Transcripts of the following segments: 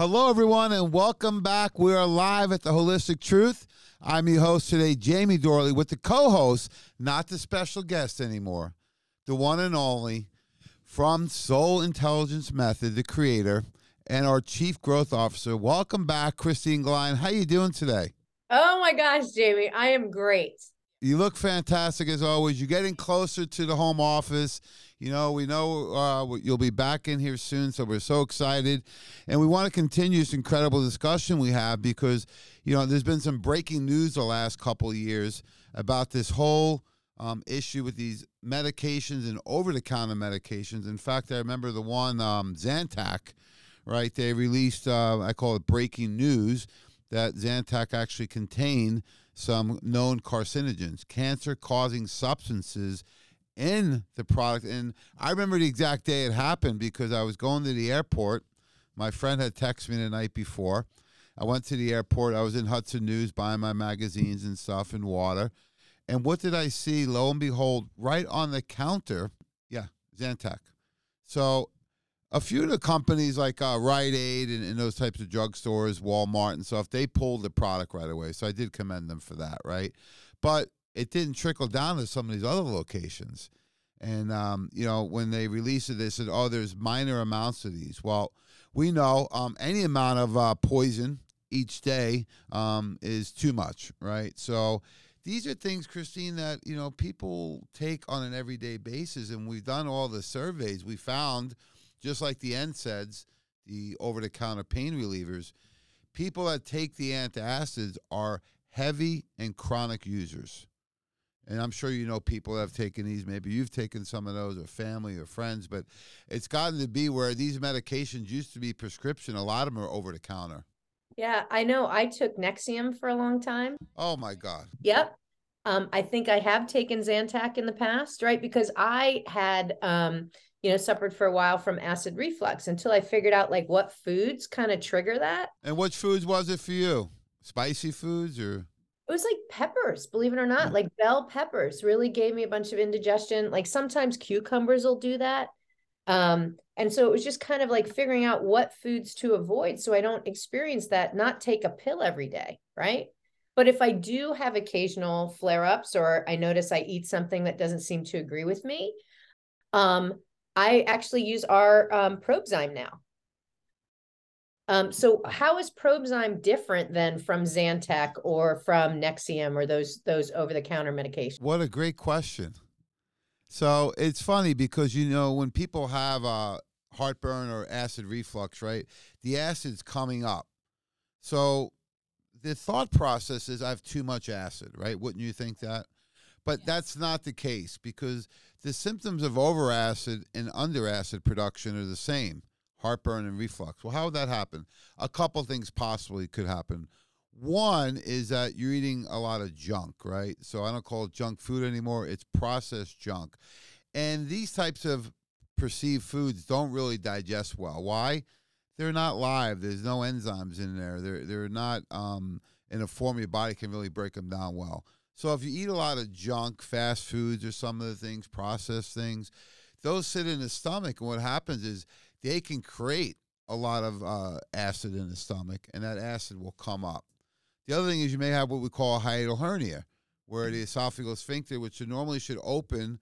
Hello, everyone, and welcome back. We are live at the Holistic Truth. I'm your host today, Jamie Dorley, with the co host, not the special guest anymore, the one and only from Soul Intelligence Method, the creator, and our chief growth officer. Welcome back, Kristine Glein. How are you doing today? Oh my gosh, Jamie, I am great. You look fantastic as always. You're getting closer to the home office. You know, we know uh, you'll be back in here soon, so we're so excited. And we want to continue this incredible discussion we have because, you know, there's been some breaking news the last couple of years about this whole um, issue with these medications and over the counter medications. In fact, I remember the one, um, Zantac, right? They released, uh, I call it breaking news, that Zantac actually contained some known carcinogens, cancer causing substances in the product. And I remember the exact day it happened because I was going to the airport. My friend had texted me the night before. I went to the airport. I was in Hudson News buying my magazines and stuff and water. And what did I see? Lo and behold, right on the counter, yeah, Zantac. So a few of the companies like uh, Rite Aid and, and those types of drugstores, Walmart and stuff, they pulled the product right away. So I did commend them for that, right? But it didn't trickle down to some of these other locations. And um, you know, when they released it, they said, "Oh, there's minor amounts of these." Well, we know um, any amount of uh, poison each day um, is too much, right? So these are things, Kristine, that you know people take on an everyday basis, and we've done all the surveys. We found, just like the NSAIDs, the over-the-counter pain relievers, people that take the antacids are heavy and chronic users and I'm sure you know people that have taken these. Maybe you've taken some of those, or family, or friends. But it's gotten to be where these medications used to be prescription. A lot of them are over the counter. Yeah, I know. I took Nexium for a long time. Oh my god. Yep. Um, I think I have taken Zantac in the past, right? Because I had, um, you know, suffered for a while from acid reflux until I figured out like what foods kind of trigger that. And which foods was it for you? Spicy foods or? it was like peppers, believe it or not, mm. like bell peppers really gave me a bunch of indigestion. Like sometimes cucumbers will do that. Um, and so it was just kind of like figuring out what foods to avoid so I don't experience that, not take a pill every day, right? But if I do have occasional flare ups or I notice I eat something that doesn't seem to agree with me, um, I actually use our um, Probzyme now. Um, so how is Probzyme different than from Zantac or from Nexium or those those over the counter medications? What a great question. So it's funny because you know when people have uh, heartburn or acid reflux, right? The acid's coming up. So the thought process is I have too much acid, right? Wouldn't you think that? But yeah. that's not the case because the symptoms of over acid and under acid production are the same heartburn and reflux. Well, how would that happen? A couple things possibly could happen. One is that you're eating a lot of junk, right? So I don't call it junk food anymore, it's processed junk. And these types of perceived foods don't really digest well. Why? They're not live. There's no enzymes in there. They're they're not um, in a form your body can really break them down well. So if you eat a lot of junk, fast foods, or some of the things, processed things, those sit in the stomach, and what happens is they can create a lot of uh, acid in the stomach, and that acid will come up. The other thing is you may have what we call a hiatal hernia, where the esophageal sphincter, which normally should open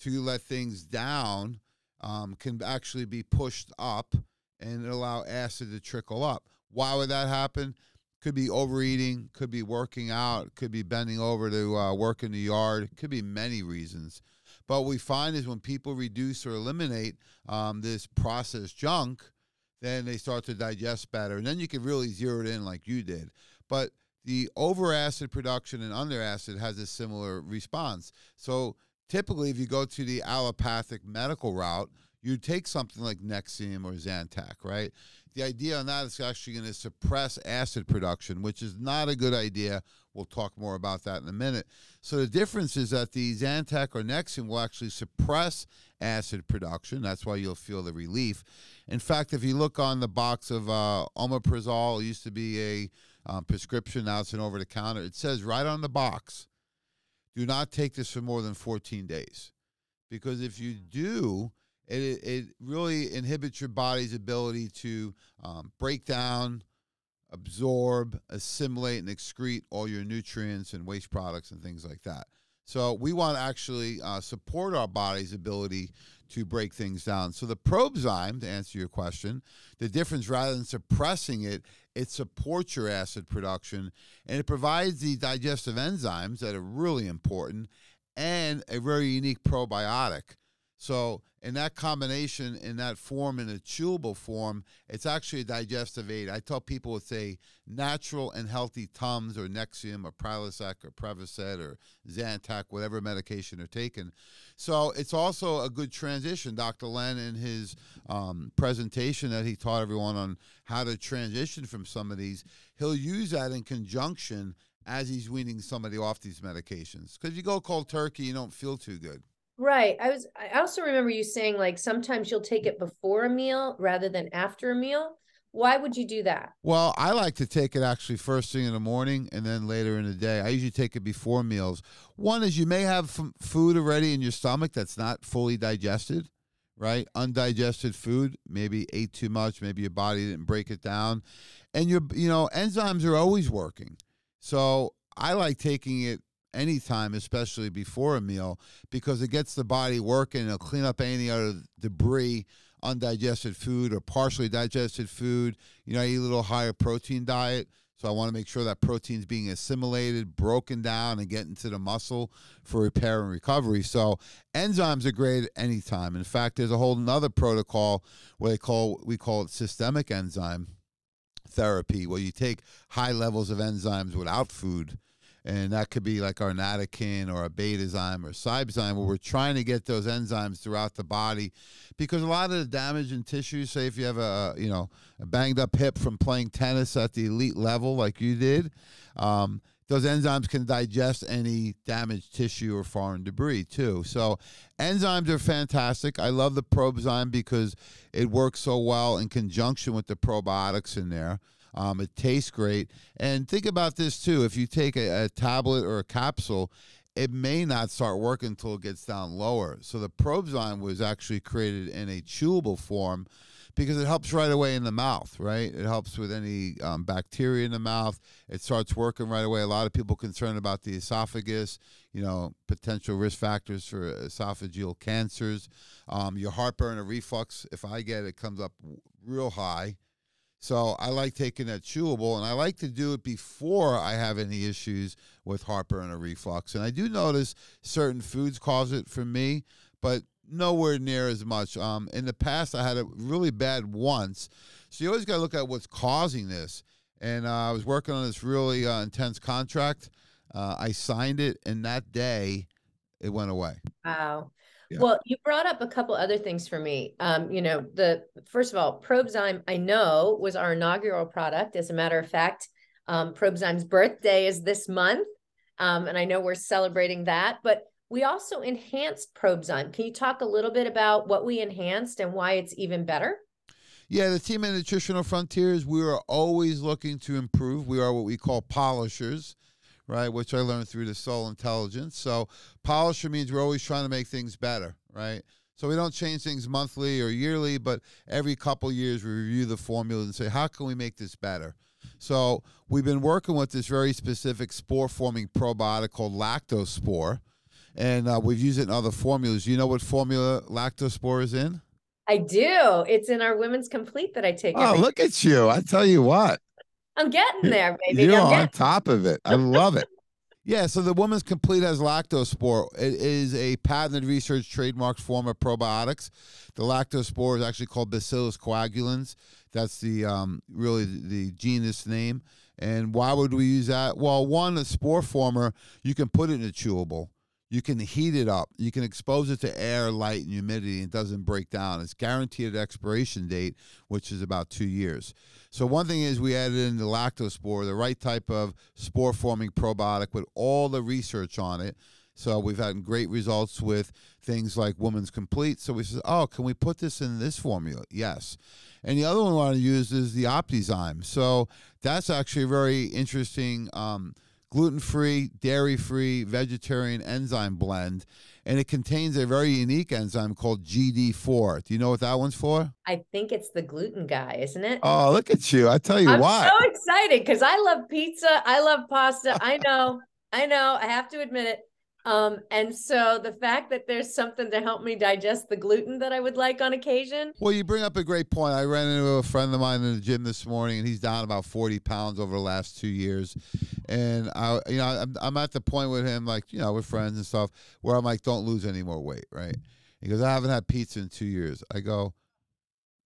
to let things down, um, can actually be pushed up and allow acid to trickle up. Why would that happen? Could be overeating, could be working out, could be bending over to uh, work in the yard, could be many reasons. But what we find is when people reduce or eliminate um, this processed junk, then they start to digest better. And then you can really zero it in like you did. But the over acid production and under acid has a similar response. So typically, if you go to the allopathic medical route, you take something like Nexium or Zantac, right? The idea on that is actually going to suppress acid production, which is not a good idea. We'll talk more about that in a minute. So the difference is that the Zantac or Nexium will actually suppress acid production. That's why you'll feel the relief. In fact, if you look on the box of uh, omeprazole, it used to be a um, prescription. Now it's an over the counter. It says right on the box, do not take this for more than 14 days. Because if you do, It, it really inhibits your body's ability to um, break down, absorb, assimilate, and excrete all your nutrients and waste products and things like that. So we want to actually uh, support our body's ability to break things down. So the Probzyme, to answer your question, the difference rather than suppressing it, it supports your acid production and it provides the digestive enzymes that are really important and a very unique probiotic. So in that combination, in that form, in a chewable form, it's actually a digestive aid. I tell people it's a natural and healthy Tums or Nexium or Prilosec or Prevacid or Zantac, whatever medication they're taking. So it's also a good transition. Dr. Len, in his um, presentation that he taught everyone on how to transition from some of these, he'll use that in conjunction as he's weaning somebody off these medications. Because you go cold turkey, you don't feel too good. Right. I was I also remember you saying like sometimes you'll take it before a meal rather than after a meal. Why would you do that? Well, I like to take it actually first thing in the morning and then later in the day. I usually take it before meals. One is you may have food already in your stomach that's not fully digested, right? Undigested food, maybe ate too much, maybe your body didn't break it down. And your you know, enzymes are always working. So, I like taking it anytime, especially before a meal, because it gets the body working. It'll clean up any other debris, undigested food or partially digested food. You know, I eat a little higher protein diet. So I want to make sure that protein's being assimilated, broken down, and get into the muscle for repair and recovery. So enzymes are great at any time. In fact, there's a whole another protocol where they call we call it systemic enzyme therapy, where you take high levels of enzymes without food and that could be like our Nattokin or a betazyme or Cybezyme, where we're trying to get those enzymes throughout the body, because a lot of the damage in tissues, say if you have a you know a banged up hip from playing tennis at the elite level like you did, um, those enzymes can digest any damaged tissue or foreign debris too. So enzymes are fantastic. I love the Probzyme because it works so well in conjunction with the probiotics in there. Um, it tastes great. And think about this too if you take a, a tablet or a capsule, it may not start working until it gets down lower. So the Probzyme was actually created in a chewable form because it helps right away in the mouth, right? It helps with any um, bacteria in the mouth. It starts working right away. A lot of people concerned about the esophagus, you know, potential risk factors for esophageal cancers. Um, your heartburn or reflux, if I get it, comes up real high. So I like taking that chewable, and I like to do it before I have any issues with heartburn or reflux. And I do notice certain foods cause it for me, but nowhere near as much. Um, in the past, I had it really bad once. So you always got to look at what's causing this. And uh, I was working on this really uh, intense contract. Uh, I signed it, and that day it went away. Wow. Yeah. Well, you brought up a couple other things for me. Um, you know, the first of all, Probzyme, I know was our inaugural product. As a matter of fact, um, Probzyme's birthday is this month. Um, and I know we're celebrating that, but we also enhanced Probzyme. Can you talk a little bit about what we enhanced and why it's even better? Yeah, the team at Nutritional Frontiers, we are always looking to improve. We are what we call polishers right? Which I learned through the soul intelligence. So polisher means we're always trying to make things better, right? So we don't change things monthly or yearly, but every couple years we review the formula and say, how can we make this better? So we've been working with this very specific spore forming probiotic called Lactospore, and uh, we've used it in other formulas. You know what formula Lactospore is in? I do. It's in our Women's Complete that I take. Oh, look at you! I tell you what. I'm getting there, baby. You're on top of it. I love it. Yeah, so the Woman's Complete has lactospore. It is a patented research trademarked form of probiotics. The lactospore is actually called Bacillus coagulans. That's the um, really the genus name. And why would we use that? Well, one, a spore former, you can put it in a chewable. You can heat it up. You can expose it to air, light, and humidity, and it doesn't break down. It's guaranteed expiration date, which is about two years. So one thing is we added in the lactospore, the right type of spore forming probiotic with all the research on it. So we've had great results with things like Woman's Complete. So we said, oh, can we put this in this formula? Yes. And the other one we want to use is the Optizyme. So that's actually a very interesting um, gluten free, dairy free, vegetarian enzyme blend. And it contains a very unique enzyme called GD4. Do you know what that one's for? I think it's the gluten guy, isn't it? Oh, look at you. I tell you I'm why. so excited because I love pizza. I love pasta. I know. I know. I have to admit it. Um, and so the fact that there's something to help me digest the gluten that I would like on occasion. Well, you bring up a great point. I ran into a friend of mine in the gym this morning, and he's down about 40 pounds over the last two years. And I, you know, I'm, I'm at the point with him, like, you know, with friends and stuff, where I'm like, don't lose any more weight, right? He goes, I haven't had pizza in two years. I go,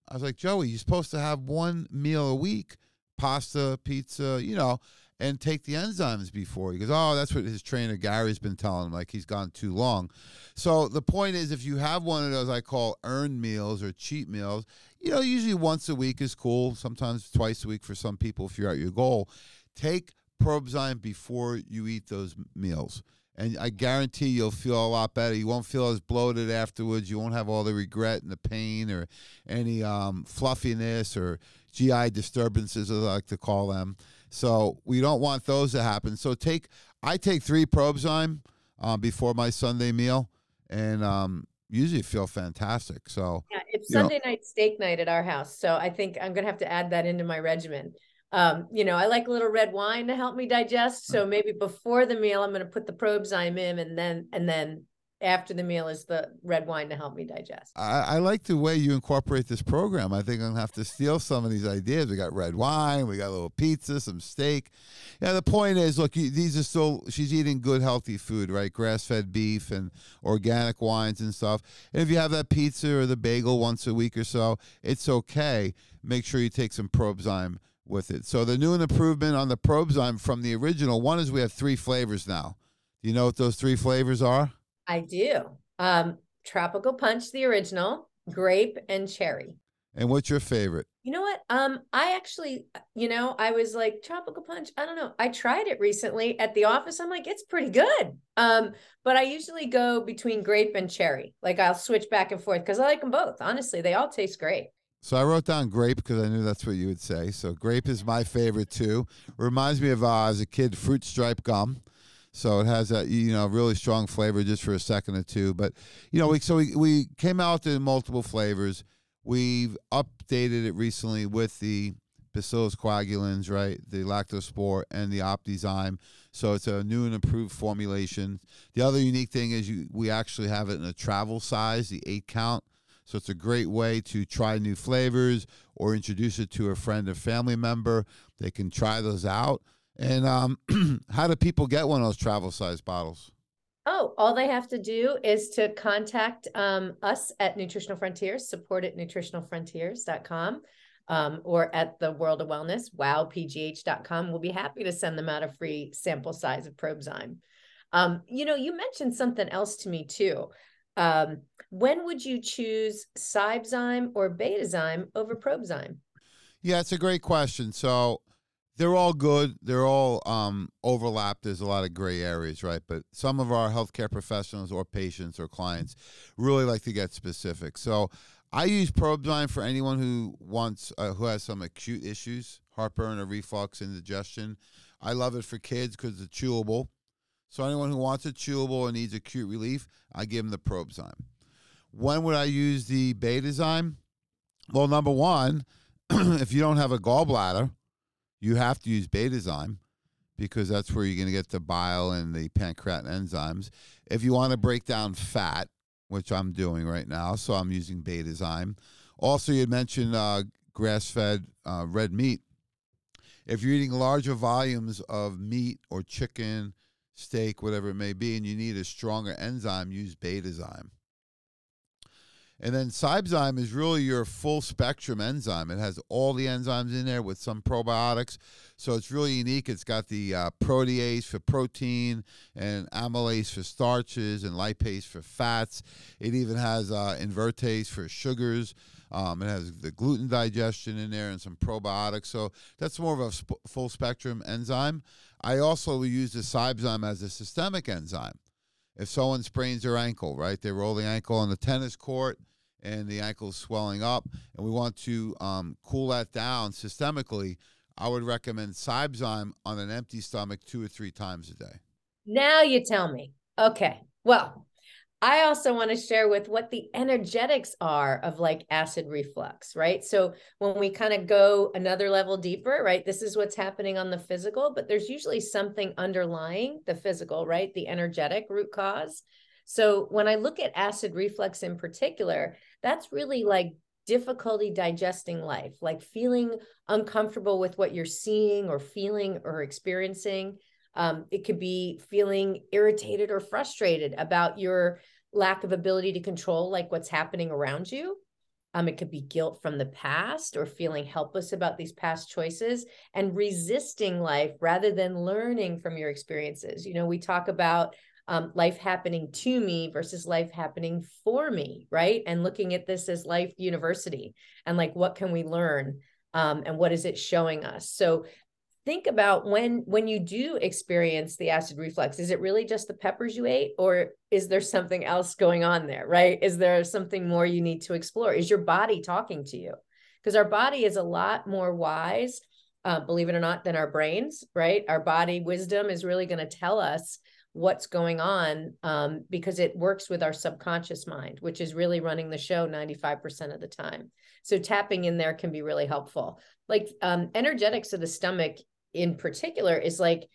I was like, Joey, you're supposed to have one meal a week, pasta, pizza, you know and take the enzymes before. He goes, oh, that's what his trainer Gary's been telling him. Like he's gone too long. So the point is, if you have one of those I call earned meals or cheat meals, you know, usually once a week is cool. Sometimes twice a week for some people if you're at your goal. Take Probzyme before you eat those meals. And I guarantee you'll feel a lot better. You won't feel as bloated afterwards. You won't have all the regret and the pain or any um, fluffiness or GI disturbances, as I like to call them. So we don't want those to happen. So take I take three Probzyme um, before my Sunday meal, and um, usually feel fantastic. So yeah, it's Sunday know. night steak night at our house. So I think I'm gonna have to add that into my regimen. Um, you know, I like a little red wine to help me digest. So maybe before the meal, I'm going to put the Probzyme in, and then and then after the meal is the red wine to help me digest. I, I, like the way you incorporate this program. I think I'm gonna have to steal some of these ideas. We got red wine, we got a little pizza, some steak. Yeah, the point is, look, you, these are still she's eating good, healthy food, right? Grass-fed beef and organic wines and stuff. And if you have that pizza or the bagel once a week or so, it's okay. Make sure you take some Probzyme with it. So the new improvement on the Probzyme from the original one is we have three flavors now. Do you know what those three flavors are? I do. Um, tropical punch, the original, grape and cherry. And what's your favorite? You know what? Um, I actually, you know, I was like tropical punch. I don't know. I tried it recently at the office. I'm like, it's pretty good. Um, but I usually go between grape and cherry. Like I'll switch back and forth because I like them both. Honestly, they all taste great. So I wrote down grape because I knew that's what you would say. So grape is my favorite too. Reminds me of uh, as a kid fruit stripe gum. So it has a you know really strong flavor just for a second or two. But you know, we so we, we came out in multiple flavors. We've updated it recently with the Bacillus coagulans, right? The lactospore and the Optizyme. So it's a new and improved formulation. The other unique thing is you we actually have it in a travel size, the eight count. So it's a great way to try new flavors or introduce it to a friend or family member. They can try those out. And um, how do people get one of those travel size bottles? Oh, all they have to do is to contact um, us at Nutritional Frontiers, support at nutritionalfrontiers.com um, or at the World of Wellness, wowpgh.com. We'll be happy to send them out a free sample size of Probzyme. Um, you know, you mentioned something else to me too. Um, when would you choose Cybezyme or Betazyme over Probzyme? Yeah, it's a great question. So they're all good. They're all um, overlapped. There's a lot of gray areas, right? But some of our healthcare professionals or patients or clients really like to get specific. So I use Probzyme for anyone who wants uh, who has some acute issues, heartburn or reflux, indigestion. I love it for kids because it's chewable. So anyone who wants a chewable and needs acute relief, I give them the Probzyme. When would I use the Betazyme? Well, number one, if you don't have a gallbladder you have to use Betazyme because that's where you're going to get the bile and the pancreatic enzymes. If you want to break down fat, which I'm doing right now, so I'm using Betazyme. Also, you mentioned uh, grass-fed uh, red meat. If you're eating larger volumes of meat or chicken, steak, whatever it may be, and you need a stronger enzyme, use Betazyme. And then Cybezyme is really your full spectrum enzyme. It has all the enzymes in there with some probiotics. So it's really unique. It's got the uh, protease for protein and amylase for starches and lipase for fats. It even has uh, invertase for sugars. Um, it has the gluten digestion in there and some probiotics. So that's more of a sp- full spectrum enzyme. I also use the Cybezyme as a systemic enzyme. If someone sprains their ankle, right, they roll the ankle on the tennis court and the ankle is swelling up, and we want to um, cool that down systemically, I would recommend Cybezyme on an empty stomach two or three times a day. Now you tell me. Okay. Well, I also want to share with what the energetics are of like acid reflux, right? So when we kind of go another level deeper, right? This is what's happening on the physical, but there's usually something underlying the physical, right? The energetic root cause. So when I look at acid reflux in particular, that's really like difficulty digesting life, like feeling uncomfortable with what you're seeing or feeling or experiencing. Um, it could be feeling irritated or frustrated about your lack of ability to control like what's happening around you. Um, it could be guilt from the past or feeling helpless about these past choices and resisting life rather than learning from your experiences. You know, we talk about um, life happening to me versus life happening for me, right? And looking at this as life university and like what can we learn um, and what is it showing us? So think about when when you do experience the acid reflux is it really just the peppers you ate or is there something else going on there right? Is there something more you need to explore? Is your body talking to you? Because our body is a lot more wise uh, believe it or not than our brains right? Our body wisdom is really going to tell us what's going on um, because it works with our subconscious mind which is really running the show 95% of the time. So tapping in there can be really helpful. Like um, energetics of the stomach in particular is like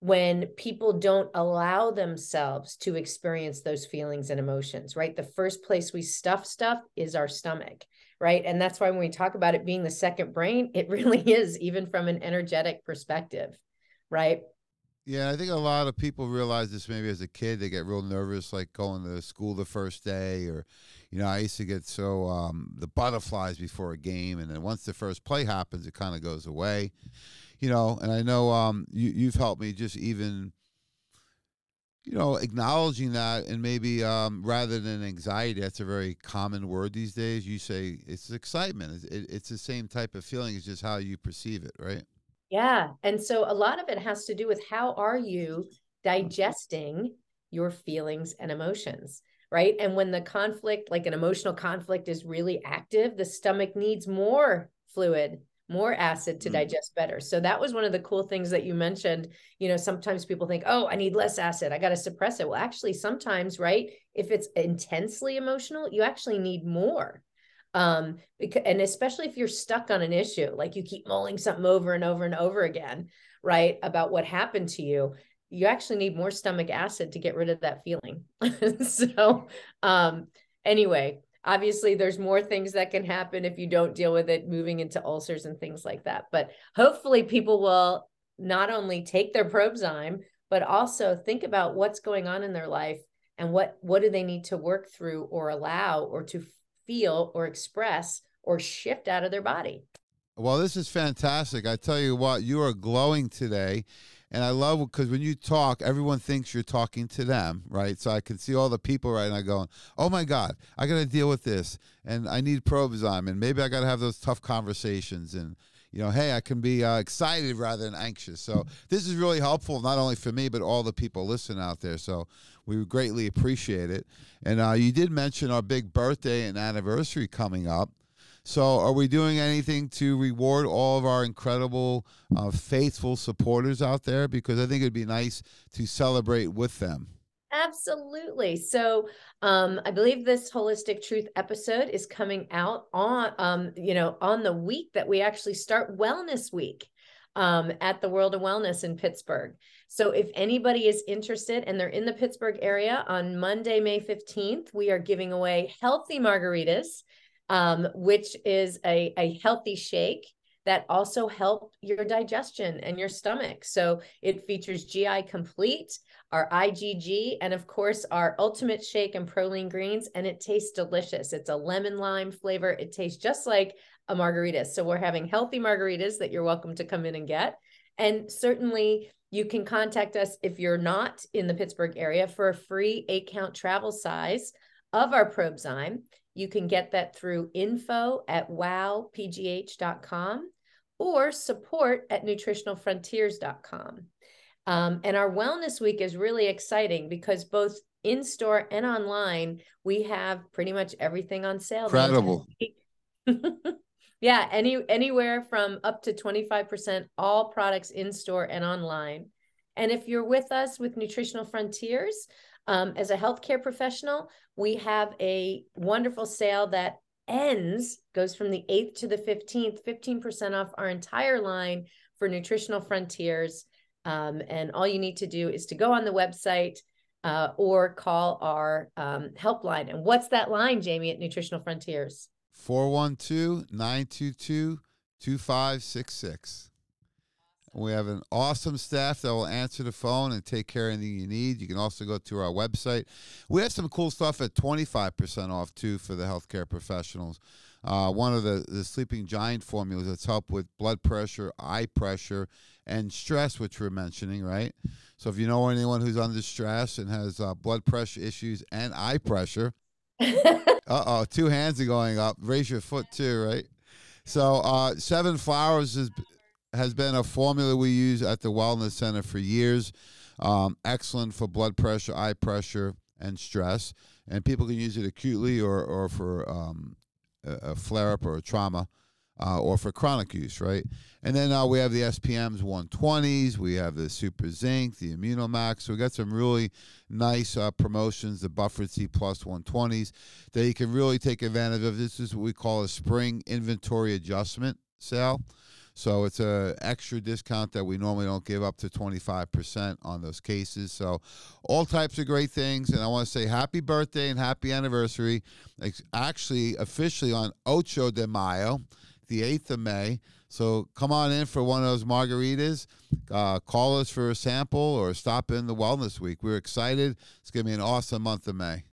when people don't allow themselves to experience those feelings and emotions, right? The first place we stuff stuff is our stomach, right? And that's why when we talk about it being the second brain, it really is, even from an energetic perspective, right? Yeah, I think a lot of people realize this maybe as a kid. They get real nervous, like going to school the first day, or, you know, I used to get so um, the butterflies before a game. And then once the first play happens, it kind of goes away you know, and I know um, you, you've helped me just even, you know, acknowledging that and maybe um, rather than anxiety, that's a very common word these days. You say it's excitement. It's, it, it's the same type of feeling. It's just how you perceive it, right? Yeah. And so a lot of it has to do with how are you digesting your feelings and emotions right? And when the conflict, like an emotional conflict, is really active, the stomach needs more fluid more acid to mm. digest better. So that was one of the cool things that you mentioned. You know, sometimes people think, oh, I need less acid. I got to suppress it. Well, actually, sometimes, right? If it's intensely emotional, you actually need more. Um, because, and especially if you're stuck on an issue, like you keep mulling something over and over and over again, right? About what happened to you, you actually need more stomach acid to get rid of that feeling. so, um, anyway, obviously there's more things that can happen if you don't deal with it moving into ulcers and things like that. But hopefully people will not only take their probzyme but also think about what's going on in their life and what what do they need to work through or allow or to feel or express or shift out of their body. Well this is fantastic. I tell you what you are glowing today and I love because when you talk, everyone thinks you're talking to them, right? So I can see all the people right now going, "Oh my God, I got to deal with this, and I need Probzyme, and maybe I got to have those tough conversations." And you know, hey, I can be uh, excited rather than anxious. So this is really helpful, not only for me but all the people listening out there. So we greatly appreciate it. And uh, you did mention our big birthday and anniversary coming up. So, are we doing anything to reward all of our incredible, uh, faithful supporters out there? Because I think it'd be nice to celebrate with them. Absolutely. So, um, I believe this holistic truth episode is coming out on, um, you know, on the week that we actually start Wellness Week um, at the World of Wellness in Pittsburgh. So, if anybody is interested and they're in the Pittsburgh area on Monday, May 15th, we are giving away healthy margaritas um, which is a, a healthy shake that also help your digestion and your stomach. So it features GI Complete, our IgG, and of course our Ultimate Shake and Proline Greens, and it tastes delicious. It's a lemon lime flavor. It tastes just like a margarita. So we're having healthy margaritas that you're welcome to come in and get. And certainly you can contact us if you're not in the Pittsburgh area for a free eight count travel size of our Probzyme. You can get that through info at wowpgh.com or support at nutritionalfrontiers.com. Um, and our wellness week is really exciting because both in store and online, we have pretty much everything on sale. Incredible. Yeah, any anywhere from up to 25% all products in store and online. And if you're with us with Nutritional Frontiers, um, as a healthcare professional, we have a wonderful sale that ends, goes from the 8th to the 15th, 15% off our entire line for Nutritional Frontiers. Um, and all you need to do is to go on the website uh, or call our um, helpline. And what's that line, Jamie, at Nutritional Frontiers? 412 922 2566. We have an awesome staff that will answer the phone and take care of anything you need. You can also go to our website. We have some cool stuff at 25% off too for the healthcare professionals. Uh, one of the, the sleeping giant formulas that's helped with blood pressure, eye pressure, and stress, which we're mentioning, right? So if you know anyone who's under stress and has uh, blood pressure issues and eye pressure, uh oh, two hands are going up. Raise your foot too, right? So uh, seven flowers is has been a formula we use at the Wellness Center for years. Um, excellent for blood pressure, eye pressure, and stress. And people can use it acutely or, or for um, a, a flare up or a trauma. Uh, or for chronic use, right? And then uh, we have the SPMs 120s, we have the Super Zinc, the Immunomax. So we got some really nice uh, promotions, the Buffer C Plus 120s that you can really take advantage of. This is what we call a spring inventory adjustment sale. So it's a extra discount that we normally don't give up to 25% on those cases. So all types of great things. And I want to say happy birthday and happy anniversary. Actually officially on Ocho de Mayo, the 8th of May. So come on in for one of those margaritas. Uh, call us for a sample or stop in the Wellness Week. We're excited. It's going to be an awesome month of May.